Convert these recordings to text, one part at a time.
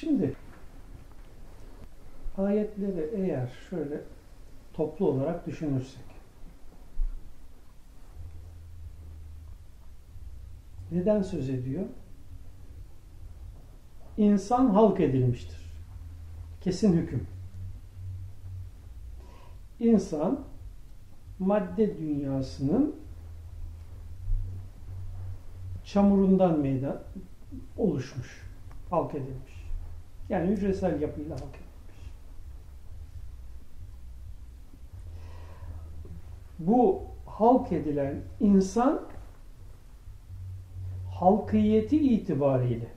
Şimdi ayetleri eğer şöyle toplu olarak düşünürsek neden söz ediyor? İnsan halk edilmiştir. Kesin hüküm. İnsan madde dünyasının çamurundan meydan oluşmuş, halk edilmiş. Yani hücresel yapıyla halk edilmiş. Bu halk edilen insan halkiyeti itibariyle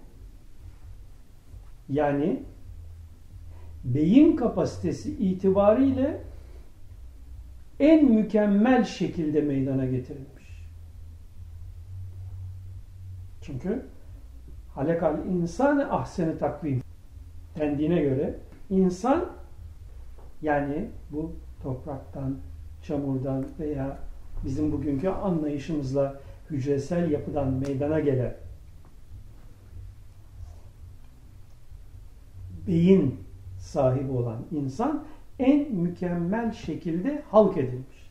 yani beyin kapasitesi itibariyle en mükemmel şekilde meydana getirilmiş. Çünkü halekal insanı ahseni takvim dendiğine göre insan yani bu topraktan, çamurdan veya bizim bugünkü anlayışımızla hücresel yapıdan meydana gelen beyin sahibi olan insan en mükemmel şekilde halk edilmiş.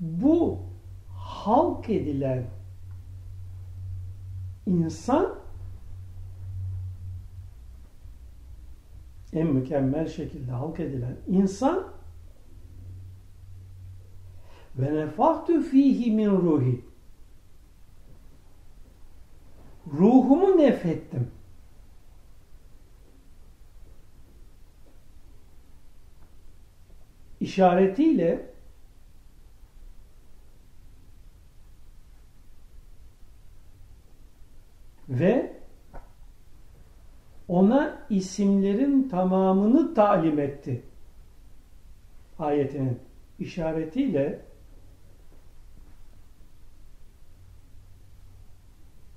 Bu halk edilen insan en mükemmel şekilde halk edilen insan ve nefahtu fihi min ruhi ruhumu nefettim. işaretiyle ve ona isimlerin tamamını talim etti. Ayetinin işaretiyle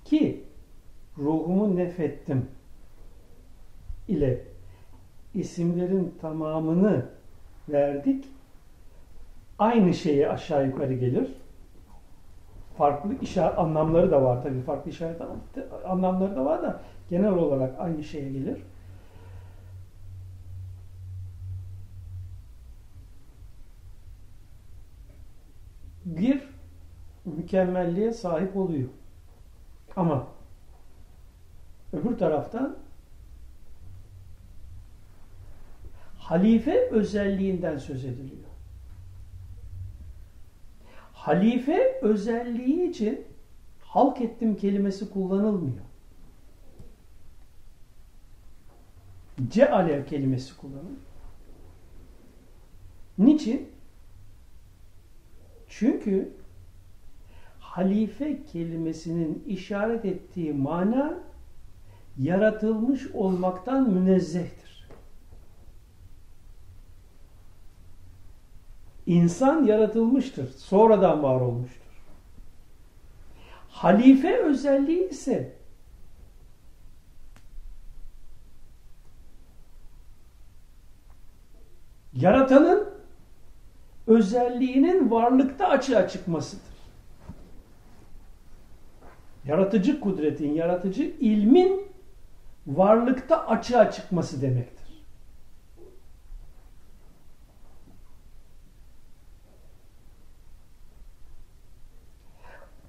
ki ruhumu nefettim ile isimlerin tamamını verdik. Aynı şeye aşağı yukarı gelir. Farklı işaret anlamları da var tabii. Farklı işaret anlamları da var da genel olarak aynı şeye gelir. Bir mükemmelliğe sahip oluyor. Ama öbür taraftan halife özelliğinden söz ediliyor. Halife özelliği için halk ettim kelimesi kullanılmıyor. Ceale kelimesi kullanılıyor. Niçin? Çünkü halife kelimesinin işaret ettiği mana yaratılmış olmaktan münezzehtir. İnsan yaratılmıştır. Sonradan var olmuştur. Halife özelliği ise yaratanın özelliğinin varlıkta açığa çıkmasıdır. Yaratıcı kudretin, yaratıcı ilmin varlıkta açığa çıkması demektir.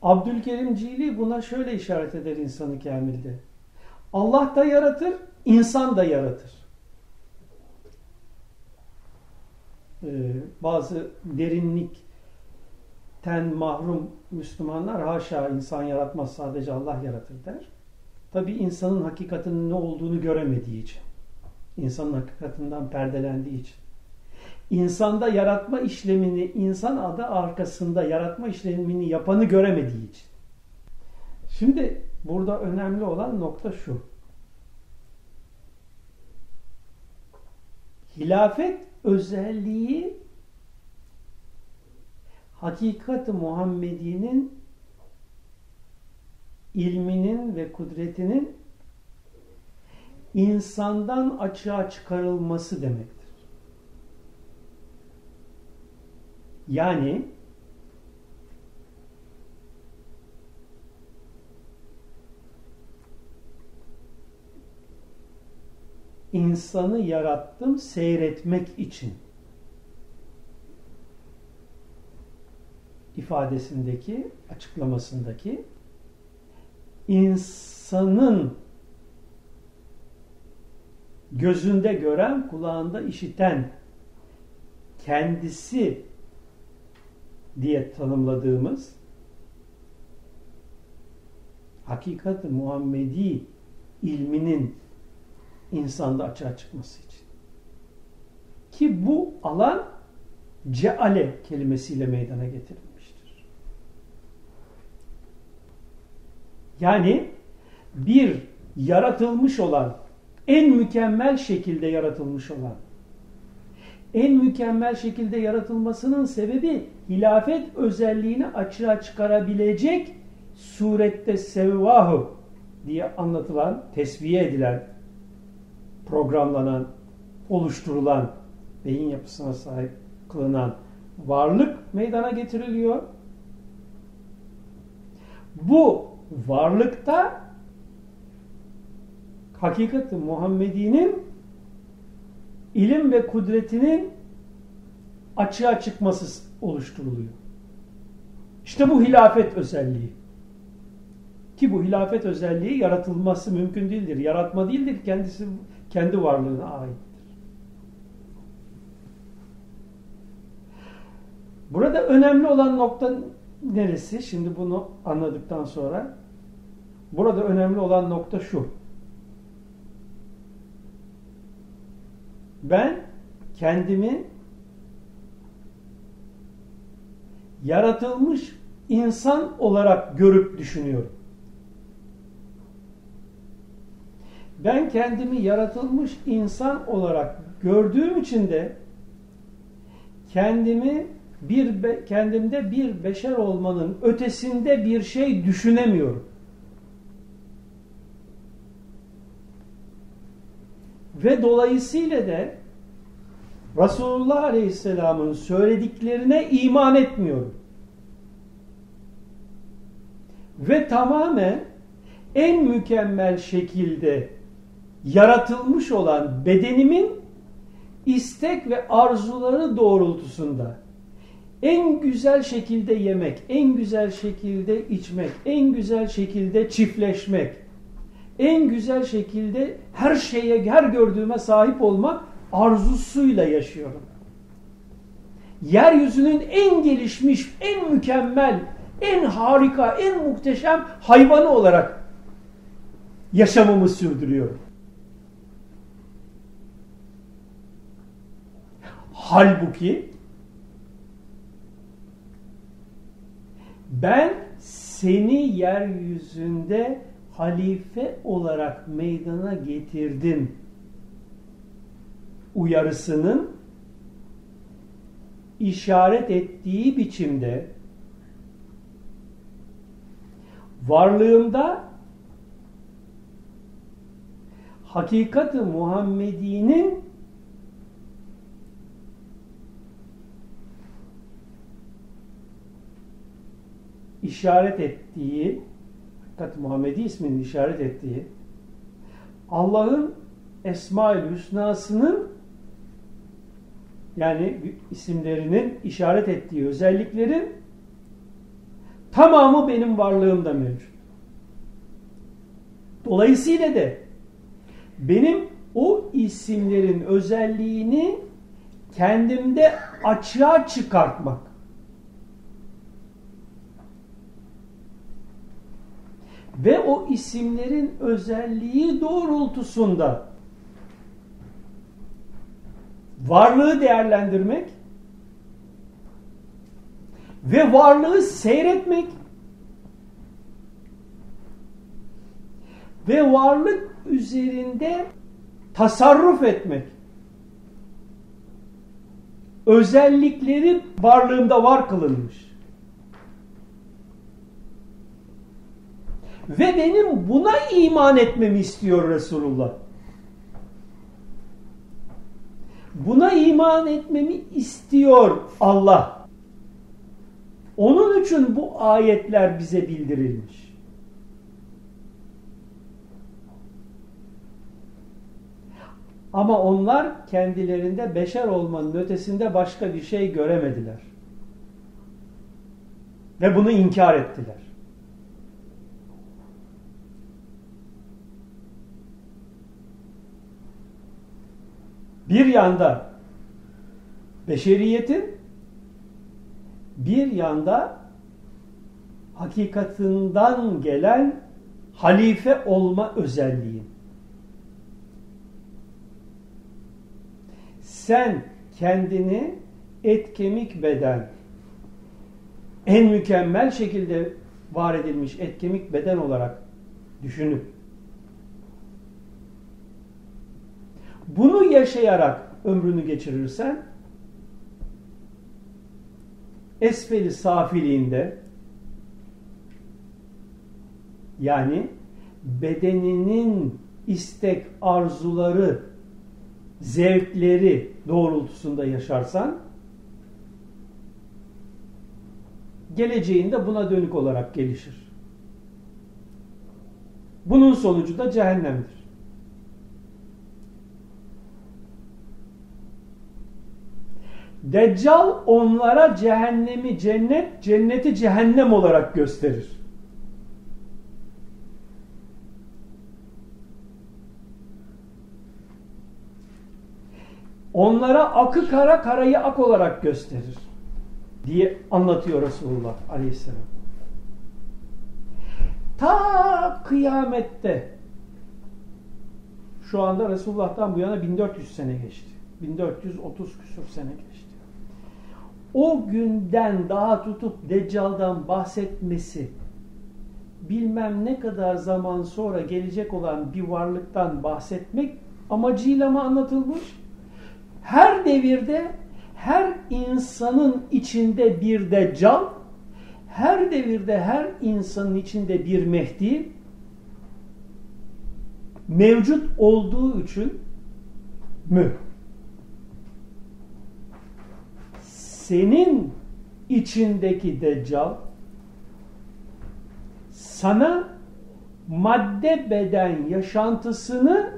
Abdülkerim Cili buna şöyle işaret eder insanı kamilde. Allah da yaratır, insan da yaratır. Ee, bazı derinlikten mahrum Müslümanlar haşa insan yaratmaz sadece Allah yaratır der. Tabi insanın hakikatinin ne olduğunu göremediği için. İnsanın hakikatinden perdelendiği için. İnsanda yaratma işlemini, insan adı arkasında yaratma işlemini yapanı göremediği için. Şimdi burada önemli olan nokta şu. Hilafet özelliği hakikat-ı Muhammedi'nin ilminin ve kudretinin insandan açığa çıkarılması demektir. Yani insanı yarattım seyretmek için ifadesindeki açıklamasındaki insanın gözünde gören, kulağında işiten, kendisi diye tanımladığımız hakikat Muhammedi ilminin insanda açığa çıkması için. Ki bu alan ceale kelimesiyle meydana getirilmiştir. Yani bir yaratılmış olan, en mükemmel şekilde yaratılmış olan, en mükemmel şekilde yaratılmasının sebebi hilafet özelliğini açığa çıkarabilecek surette sevvahu diye anlatılan, tesviye edilen, programlanan, oluşturulan, beyin yapısına sahip kılınan varlık meydana getiriliyor. Bu varlıkta hakikati Muhammedi'nin ilim ve kudretinin açığa çıkması oluşturuluyor. İşte bu hilafet özelliği. Ki bu hilafet özelliği yaratılması mümkün değildir. Yaratma değildir. Kendisi kendi varlığına aittir. Burada önemli olan nokta neresi? Şimdi bunu anladıktan sonra burada önemli olan nokta şu. Ben kendimi yaratılmış insan olarak görüp düşünüyorum. Ben kendimi yaratılmış insan olarak gördüğüm için de kendimi bir kendimde bir beşer olmanın ötesinde bir şey düşünemiyorum. Ve dolayısıyla da Resulullah Aleyhisselam'ın söylediklerine iman etmiyorum. Ve tamamen en mükemmel şekilde yaratılmış olan bedenimin istek ve arzuları doğrultusunda en güzel şekilde yemek, en güzel şekilde içmek, en güzel şekilde çiftleşmek, en güzel şekilde her şeye, her gördüğüme sahip olmak arzusuyla yaşıyorum. Yeryüzünün en gelişmiş, en mükemmel, en harika, en muhteşem hayvanı olarak yaşamımı sürdürüyorum. Halbuki ben seni yeryüzünde halife olarak meydana getirdim uyarısının işaret ettiği biçimde varlığımda hakikati Muhammedi'nin işaret ettiği hakikat Muhammedi isminin işaret ettiği Allah'ın Esma-ül Hüsna'sının yani isimlerinin işaret ettiği özelliklerin tamamı benim varlığımda mevcut. Dolayısıyla da benim o isimlerin özelliğini kendimde açığa çıkartmak ve o isimlerin özelliği doğrultusunda varlığı değerlendirmek ve varlığı seyretmek ve varlık üzerinde tasarruf etmek. Özellikleri varlığında var kılınmış. Ve benim buna iman etmemi istiyor Resulullah. Buna iman etmemi istiyor Allah. Onun için bu ayetler bize bildirilmiş. Ama onlar kendilerinde beşer olmanın ötesinde başka bir şey göremediler. Ve bunu inkar ettiler. Bir yanda beşeriyetin bir yanda hakikatinden gelen halife olma özelliğin. Sen kendini et kemik beden en mükemmel şekilde var edilmiş et kemik beden olarak düşünüp bunu yaşayarak ömrünü geçirirsen esfeli safiliğinde yani bedeninin istek, arzuları, zevkleri doğrultusunda yaşarsan geleceğinde buna dönük olarak gelişir. Bunun sonucu da cehennemdir. Deccal onlara cehennemi cennet, cenneti cehennem olarak gösterir. Onlara akı kara karayı ak olarak gösterir diye anlatıyor Resulullah Aleyhisselam. Ta kıyamette şu anda Resulullah'tan bu yana 1400 sene geçti. 1430 küsur sene geçti. O günden daha tutup Deccal'dan bahsetmesi bilmem ne kadar zaman sonra gelecek olan bir varlıktan bahsetmek amacıyla mı anlatılmış? Her devirde her insanın içinde bir deccal, her devirde her insanın içinde bir Mehdi mevcut olduğu için mü? Senin içindeki deccal sana madde beden yaşantısını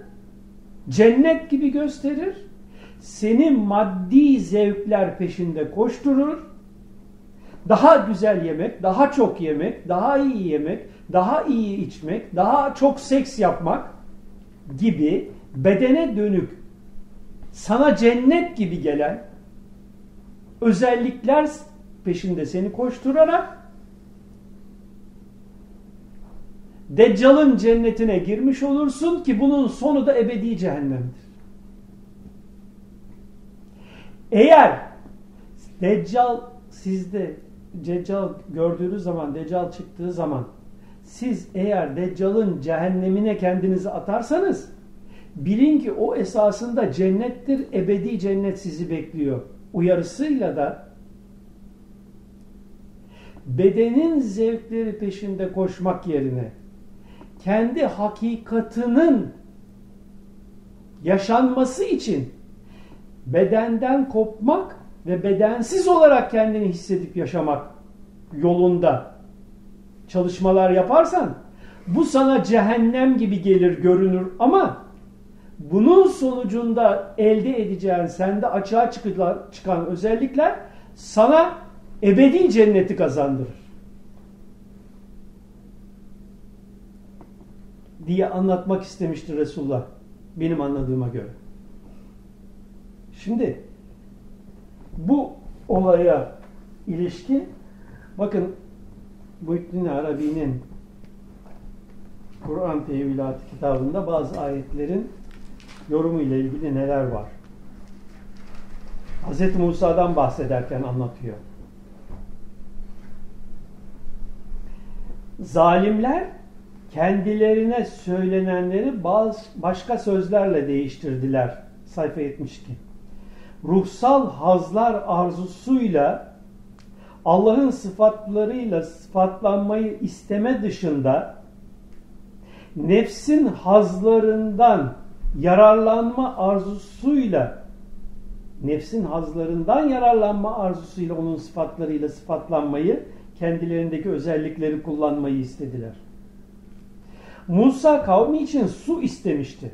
cennet gibi gösterir seni maddi zevkler peşinde koşturur. Daha güzel yemek, daha çok yemek, daha iyi yemek, daha iyi içmek, daha çok seks yapmak gibi bedene dönük sana cennet gibi gelen özellikler peşinde seni koşturarak Deccal'ın cennetine girmiş olursun ki bunun sonu da ebedi cehennemdir. Eğer Deccal sizde Deccal gördüğünüz zaman, Deccal çıktığı zaman siz eğer Deccal'ın cehennemine kendinizi atarsanız bilin ki o esasında cennettir, ebedi cennet sizi bekliyor. Uyarısıyla da bedenin zevkleri peşinde koşmak yerine kendi hakikatının yaşanması için bedenden kopmak ve bedensiz olarak kendini hissedip yaşamak yolunda çalışmalar yaparsan bu sana cehennem gibi gelir görünür ama bunun sonucunda elde edeceğin sende açığa çıkan özellikler sana ebedi cenneti kazandırır. diye anlatmak istemiştir Resulullah benim anladığıma göre. Şimdi bu olaya ilişkin bakın Muhittin Arabi'nin Kur'an Tevilatı kitabında bazı ayetlerin yorumu ile ilgili neler var. Hz. Musa'dan bahsederken anlatıyor. Zalimler kendilerine söylenenleri bazı başka sözlerle değiştirdiler. Sayfa 72 ruhsal hazlar arzusuyla Allah'ın sıfatlarıyla sıfatlanmayı isteme dışında nefsin hazlarından yararlanma arzusuyla nefsin hazlarından yararlanma arzusuyla onun sıfatlarıyla sıfatlanmayı kendilerindeki özellikleri kullanmayı istediler. Musa kavmi için su istemişti.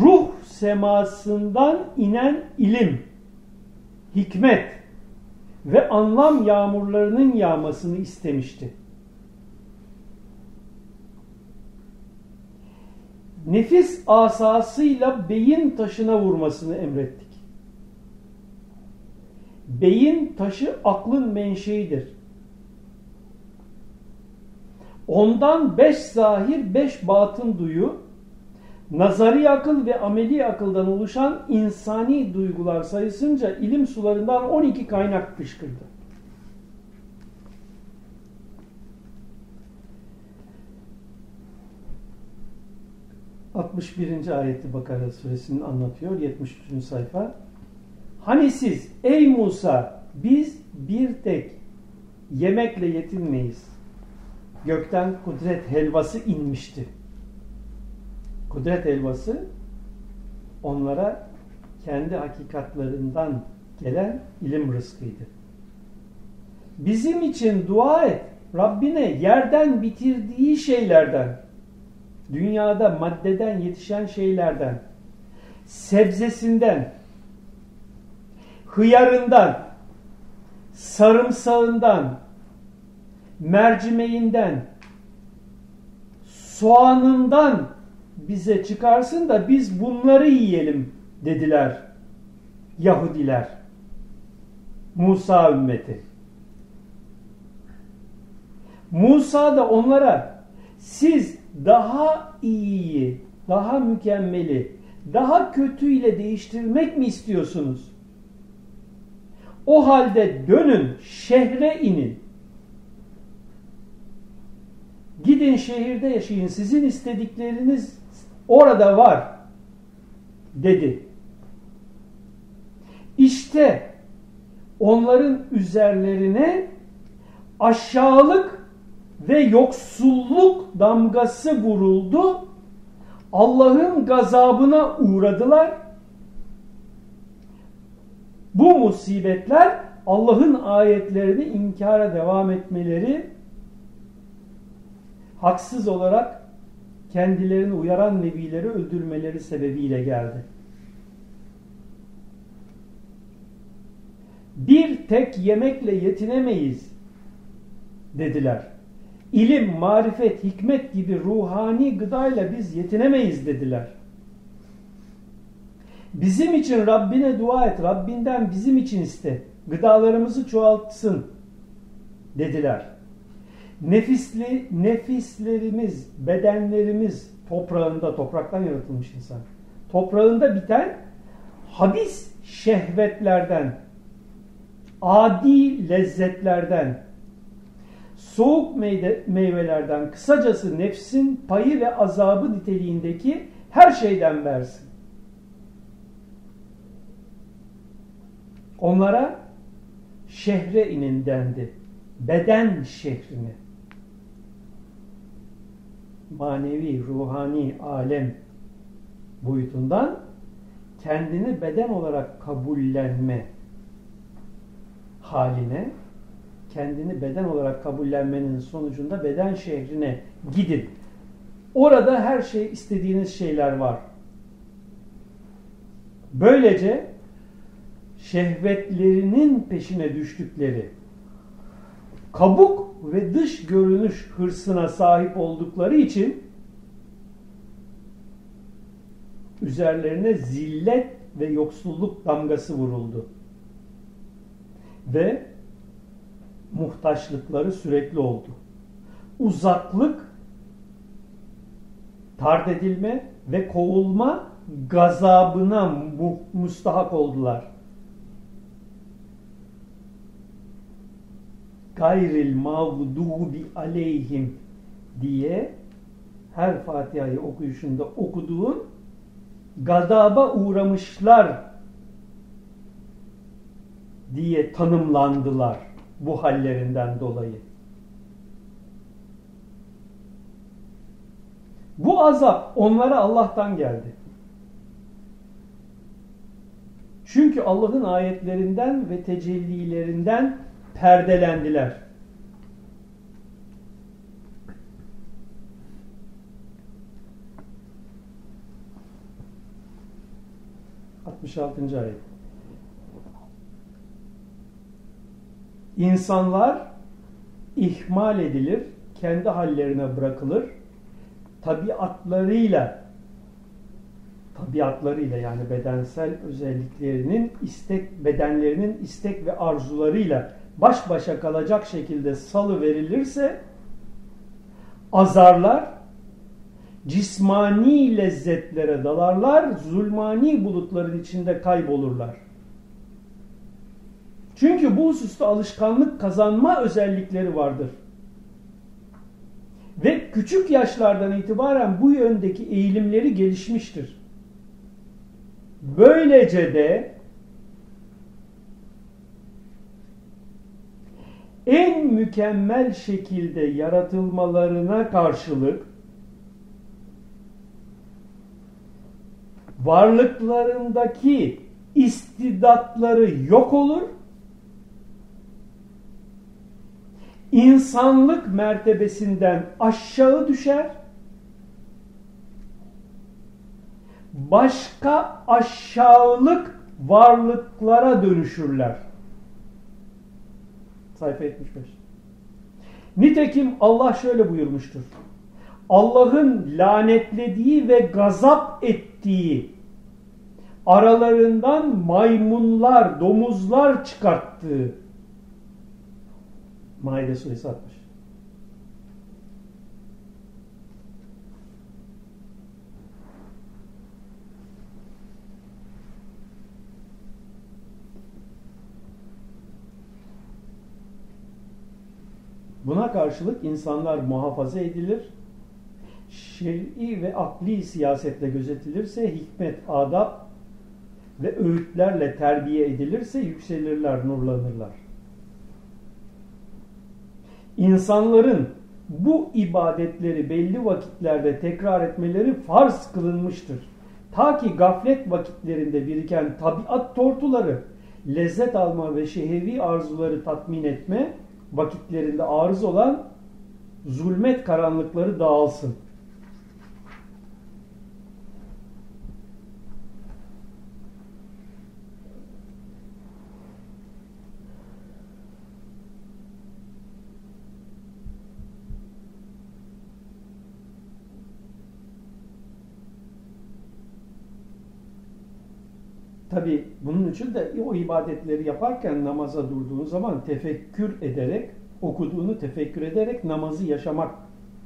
ruh semasından inen ilim, hikmet ve anlam yağmurlarının yağmasını istemişti. Nefis asasıyla beyin taşına vurmasını emrettik. Beyin taşı aklın menşeidir. Ondan beş zahir, beş batın duyu, nazari akıl ve ameli akıldan oluşan insani duygular sayısınca ilim sularından 12 kaynak fışkırdı. ...61. ayeti Bakara suresinin anlatıyor... ...73. sayfa... ...hani siz ey Musa... ...biz bir tek... ...yemekle yetinmeyiz... ...gökten kudret helvası inmişti kudret elması onlara kendi hakikatlerinden gelen ilim rızkıydı. Bizim için dua et. Rabbine yerden bitirdiği şeylerden, dünyada maddeden yetişen şeylerden, sebzesinden, hıyarından, sarımsağından, mercimeğinden, soğanından bize çıkarsın da biz bunları yiyelim dediler Yahudiler. Musa ümmeti. Musa da onlara siz daha iyiyi, daha mükemmeli, daha kötüyle değiştirmek mi istiyorsunuz? O halde dönün, şehre inin. Gidin şehirde yaşayın. Sizin istedikleriniz orada var dedi. İşte onların üzerlerine aşağılık ve yoksulluk damgası vuruldu. Allah'ın gazabına uğradılar. Bu musibetler Allah'ın ayetlerini inkara devam etmeleri haksız olarak kendilerini uyaran nebileri öldürmeleri sebebiyle geldi. Bir tek yemekle yetinemeyiz dediler. İlim, marifet, hikmet gibi ruhani gıdayla biz yetinemeyiz dediler. Bizim için Rabbine dua et, Rabbinden bizim için iste, gıdalarımızı çoğaltsın dediler nefisli nefislerimiz, bedenlerimiz toprağında, topraktan yaratılmış insan. Toprağında biten habis şehvetlerden, adi lezzetlerden, soğuk meyvelerden, kısacası nefsin payı ve azabı niteliğindeki her şeyden versin. Onlara şehre inin dendi. Beden şehrine manevi, ruhani alem boyutundan kendini beden olarak kabullenme haline kendini beden olarak kabullenmenin sonucunda beden şehrine gidin. Orada her şey istediğiniz şeyler var. Böylece şehvetlerinin peşine düştükleri kabuk ve dış görünüş hırsına sahip oldukları için üzerlerine zillet ve yoksulluk damgası vuruldu. Ve muhtaçlıkları sürekli oldu. Uzaklık, tard edilme ve kovulma gazabına mustahak oldular. gayril mağdubi aleyhim diye her Fatiha'yı okuyuşunda okuduğun gadaba uğramışlar diye tanımlandılar bu hallerinden dolayı. Bu azap onlara Allah'tan geldi. Çünkü Allah'ın ayetlerinden ve tecellilerinden perdelendiler. 66. ayet. İnsanlar ihmal edilir, kendi hallerine bırakılır. Tabiatlarıyla tabiatlarıyla yani bedensel özelliklerinin istek bedenlerinin istek ve arzularıyla baş başa kalacak şekilde salı verilirse azarlar cismani lezzetlere dalarlar, zulmani bulutların içinde kaybolurlar. Çünkü bu hususta alışkanlık kazanma özellikleri vardır. Ve küçük yaşlardan itibaren bu yöndeki eğilimleri gelişmiştir. Böylece de en mükemmel şekilde yaratılmalarına karşılık varlıklarındaki istidatları yok olur. İnsanlık mertebesinden aşağı düşer. Başka aşağılık varlıklara dönüşürler. Sayfa 75. Nitekim Allah şöyle buyurmuştur. Allah'ın lanetlediği ve gazap ettiği aralarından maymunlar, domuzlar çıkarttığı Maide suresi 60. Buna karşılık insanlar muhafaza edilir, şer'i ve akli siyasetle gözetilirse hikmet, adab ve öğütlerle terbiye edilirse yükselirler, nurlanırlar. İnsanların bu ibadetleri belli vakitlerde tekrar etmeleri farz kılınmıştır. Ta ki gaflet vakitlerinde biriken tabiat tortuları, lezzet alma ve şehevi arzuları tatmin etme vakitlerinde arız olan zulmet karanlıkları dağılsın. Tabi bunun için de o ibadetleri yaparken namaza durduğun zaman tefekkür ederek, okuduğunu tefekkür ederek namazı yaşamak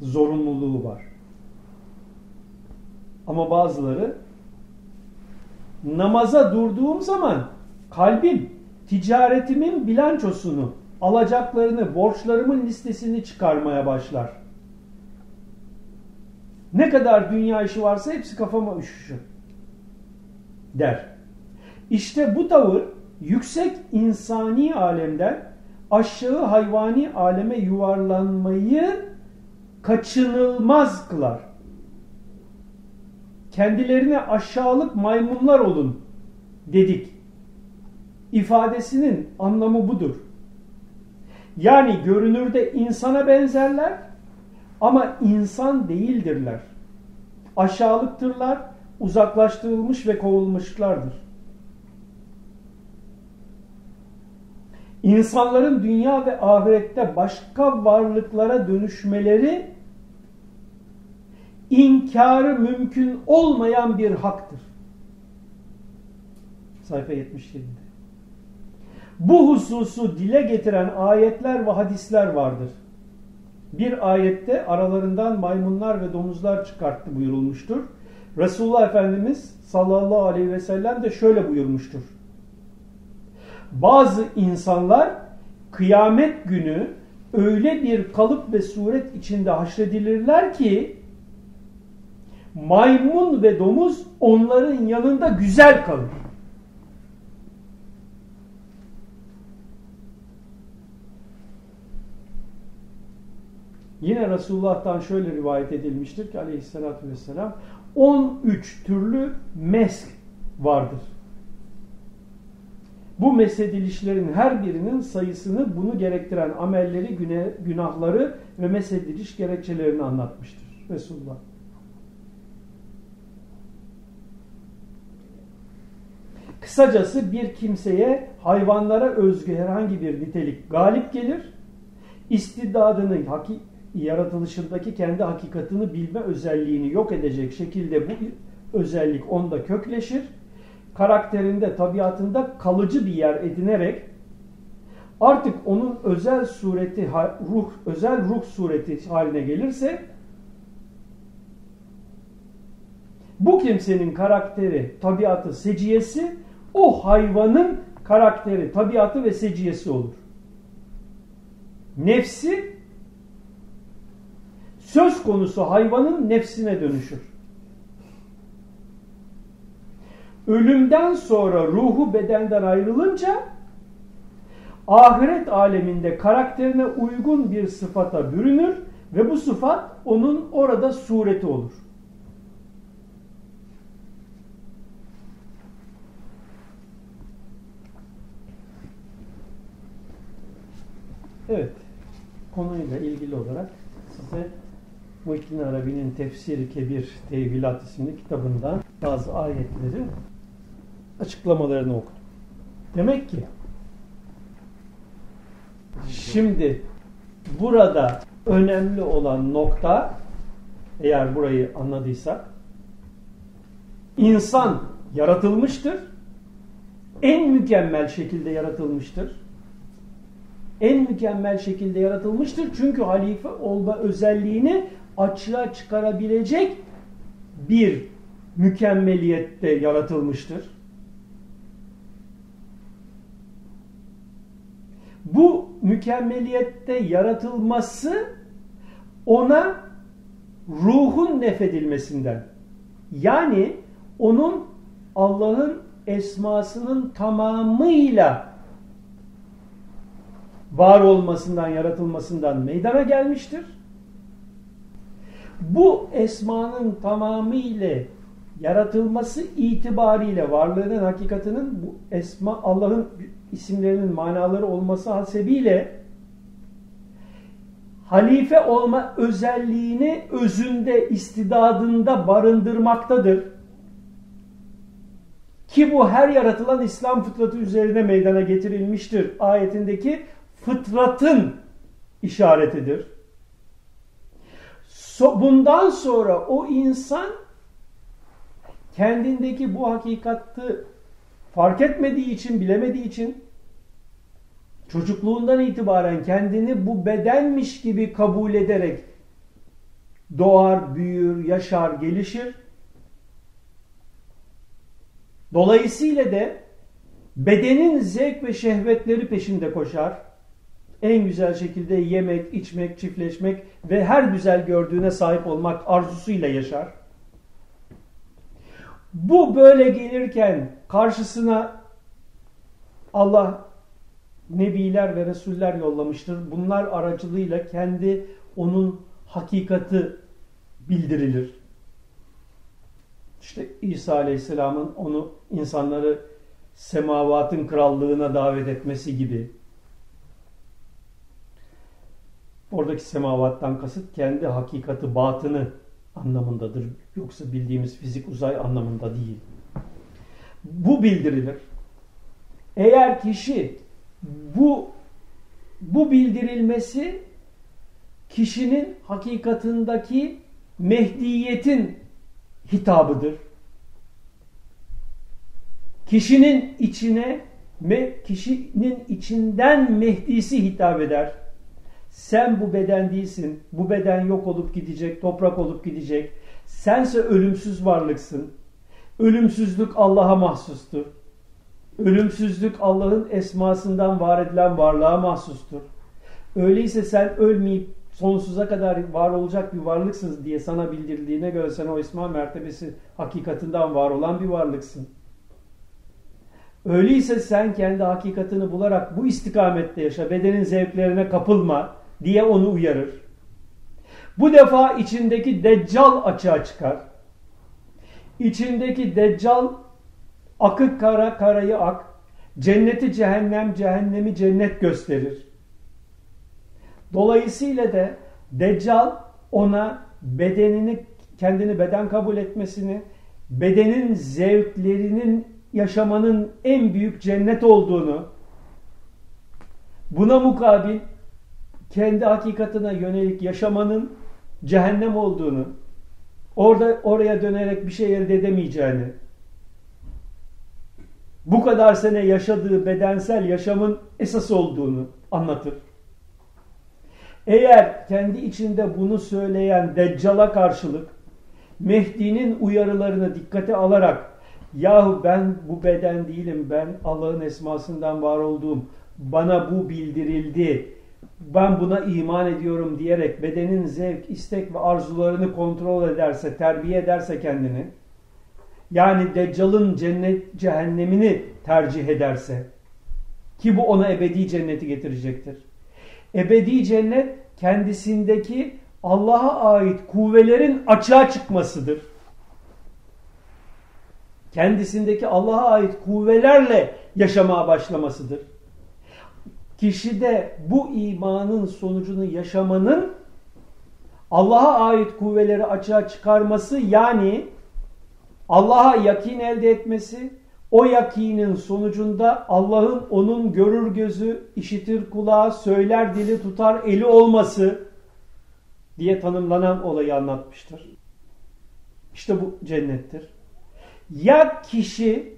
zorunluluğu var. Ama bazıları namaza durduğum zaman kalbim ticaretimin bilançosunu, alacaklarını, borçlarımın listesini çıkarmaya başlar. Ne kadar dünya işi varsa hepsi kafama üşüşür der. İşte bu tavır yüksek insani alemden aşağı hayvani aleme yuvarlanmayı kaçınılmaz kılar. Kendilerine aşağılık maymunlar olun dedik. İfadesinin anlamı budur. Yani görünürde insana benzerler ama insan değildirler. Aşağılıktırlar, uzaklaştırılmış ve kovulmuşlardır. İnsanların dünya ve ahirette başka varlıklara dönüşmeleri inkarı mümkün olmayan bir haktır. Sayfa 77'de. Bu hususu dile getiren ayetler ve hadisler vardır. Bir ayette aralarından maymunlar ve domuzlar çıkarttı buyurulmuştur. Resulullah Efendimiz sallallahu aleyhi ve sellem de şöyle buyurmuştur bazı insanlar kıyamet günü öyle bir kalıp ve suret içinde haşredilirler ki maymun ve domuz onların yanında güzel kalır. Yine Resulullah'tan şöyle rivayet edilmiştir ki aleyhissalatü vesselam 13 türlü mesk vardır. Bu mesedilişlerin her birinin sayısını bunu gerektiren amelleri, güne, günahları ve mesediliş gerekçelerini anlatmıştır Resulullah. Kısacası bir kimseye hayvanlara özgü herhangi bir nitelik galip gelir. İstidadını, yaratılışındaki kendi hakikatini bilme özelliğini yok edecek şekilde bu özellik onda kökleşir. Karakterinde, tabiatında kalıcı bir yer edinerek artık onun özel sureti, ruh, özel ruh sureti haline gelirse bu kimsenin karakteri, tabiatı, seciyesi o hayvanın karakteri, tabiatı ve seciyesi olur. Nefsi söz konusu hayvanın nefsine dönüşür. Ölümden sonra ruhu bedenden ayrılınca ahiret aleminde karakterine uygun bir sıfata bürünür ve bu sıfat onun orada sureti olur. Evet, konuyla ilgili olarak size Muhittin Arabi'nin Tefsiri Kebir Tevhilat isimli kitabından bazı ayetleri açıklamalarını okudum. Demek ki şimdi burada önemli olan nokta eğer burayı anladıysak insan yaratılmıştır. En mükemmel şekilde yaratılmıştır en mükemmel şekilde yaratılmıştır. Çünkü halife olma özelliğini açığa çıkarabilecek bir mükemmeliyette yaratılmıştır. Bu mükemmeliyette yaratılması ona ruhun nefedilmesinden yani onun Allah'ın esmasının tamamıyla var olmasından, yaratılmasından meydana gelmiştir. Bu esmanın tamamıyla yaratılması itibariyle varlığının hakikatinin bu esma Allah'ın isimlerinin manaları olması hasebiyle halife olma özelliğini özünde, istidadında barındırmaktadır. Ki bu her yaratılan İslam fıtratı üzerine meydana getirilmiştir. Ayetindeki fıtratın işaretidir. Bundan sonra o insan kendindeki bu hakikati fark etmediği için, bilemediği için çocukluğundan itibaren kendini bu bedenmiş gibi kabul ederek doğar, büyür, yaşar, gelişir. Dolayısıyla da bedenin zevk ve şehvetleri peşinde koşar en güzel şekilde yemek, içmek, çiftleşmek ve her güzel gördüğüne sahip olmak arzusuyla yaşar. Bu böyle gelirken karşısına Allah nebiler ve resuller yollamıştır. Bunlar aracılığıyla kendi onun hakikati bildirilir. İşte İsa Aleyhisselam'ın onu insanları semavatın krallığına davet etmesi gibi Oradaki semavattan kasıt kendi hakikati batını anlamındadır. Yoksa bildiğimiz fizik uzay anlamında değil. Bu bildirilir. Eğer kişi bu bu bildirilmesi kişinin hakikatındaki Mehdiyetin hitabıdır. Kişinin içine kişinin içinden Mehdisi hitap eder. Sen bu beden değilsin. Bu beden yok olup gidecek, toprak olup gidecek. Sense ölümsüz varlıksın. Ölümsüzlük Allah'a mahsustur. Ölümsüzlük Allah'ın esmasından var edilen varlığa mahsustur. Öyleyse sen ölmeyip sonsuza kadar var olacak bir varlıksın diye sana bildirildiğine göre sen o esma mertebesi hakikatinden var olan bir varlıksın. Öyleyse sen kendi hakikatini bularak bu istikamette yaşa, bedenin zevklerine kapılma diye onu uyarır. Bu defa içindeki deccal açığa çıkar. İçindeki deccal akık kara karayı ak, cenneti cehennem, cehennemi cennet gösterir. Dolayısıyla da deccal ona bedenini kendini beden kabul etmesini, bedenin zevklerinin yaşamanın en büyük cennet olduğunu, buna mukabil kendi hakikatine yönelik yaşamanın cehennem olduğunu, orada oraya dönerek bir şey elde edemeyeceğini, bu kadar sene yaşadığı bedensel yaşamın esas olduğunu anlatır. Eğer kendi içinde bunu söyleyen Deccal'a karşılık Mehdi'nin uyarılarını dikkate alarak yahu ben bu beden değilim ben Allah'ın esmasından var olduğum bana bu bildirildi ben buna iman ediyorum diyerek bedenin zevk, istek ve arzularını kontrol ederse, terbiye ederse kendini yani Deccal'ın cennet cehennemini tercih ederse ki bu ona ebedi cenneti getirecektir. Ebedi cennet kendisindeki Allah'a ait kuvvelerin açığa çıkmasıdır. Kendisindeki Allah'a ait kuvvelerle yaşamaya başlamasıdır. Kişide bu imanın sonucunu yaşamanın Allah'a ait kuvveleri açığa çıkarması yani Allah'a yakin elde etmesi, o yakinin sonucunda Allah'ın onun görür gözü, işitir kulağı, söyler dili tutar eli olması diye tanımlanan olayı anlatmıştır. İşte bu cennettir. Ya kişi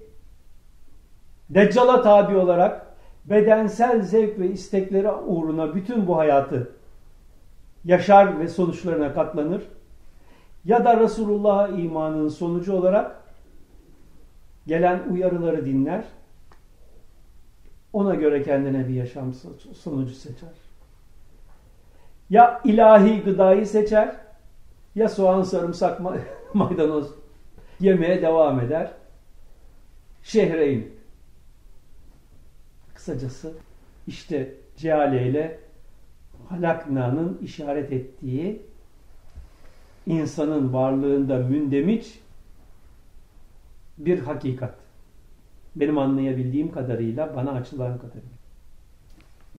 Deccal'a tabi olarak bedensel zevk ve istekleri uğruna bütün bu hayatı yaşar ve sonuçlarına katlanır ya da Resulullah'a imanın sonucu olarak gelen uyarıları dinler. Ona göre kendine bir yaşam sonucu seçer. Ya ilahi gıdayı seçer ya soğan, sarımsak, maydanoz yemeye devam eder. Şehreyn. Kısacası işte Ceale ile Halakna'nın işaret ettiği insanın varlığında mündemiç bir hakikat. Benim anlayabildiğim kadarıyla, bana açılan kadarıyla.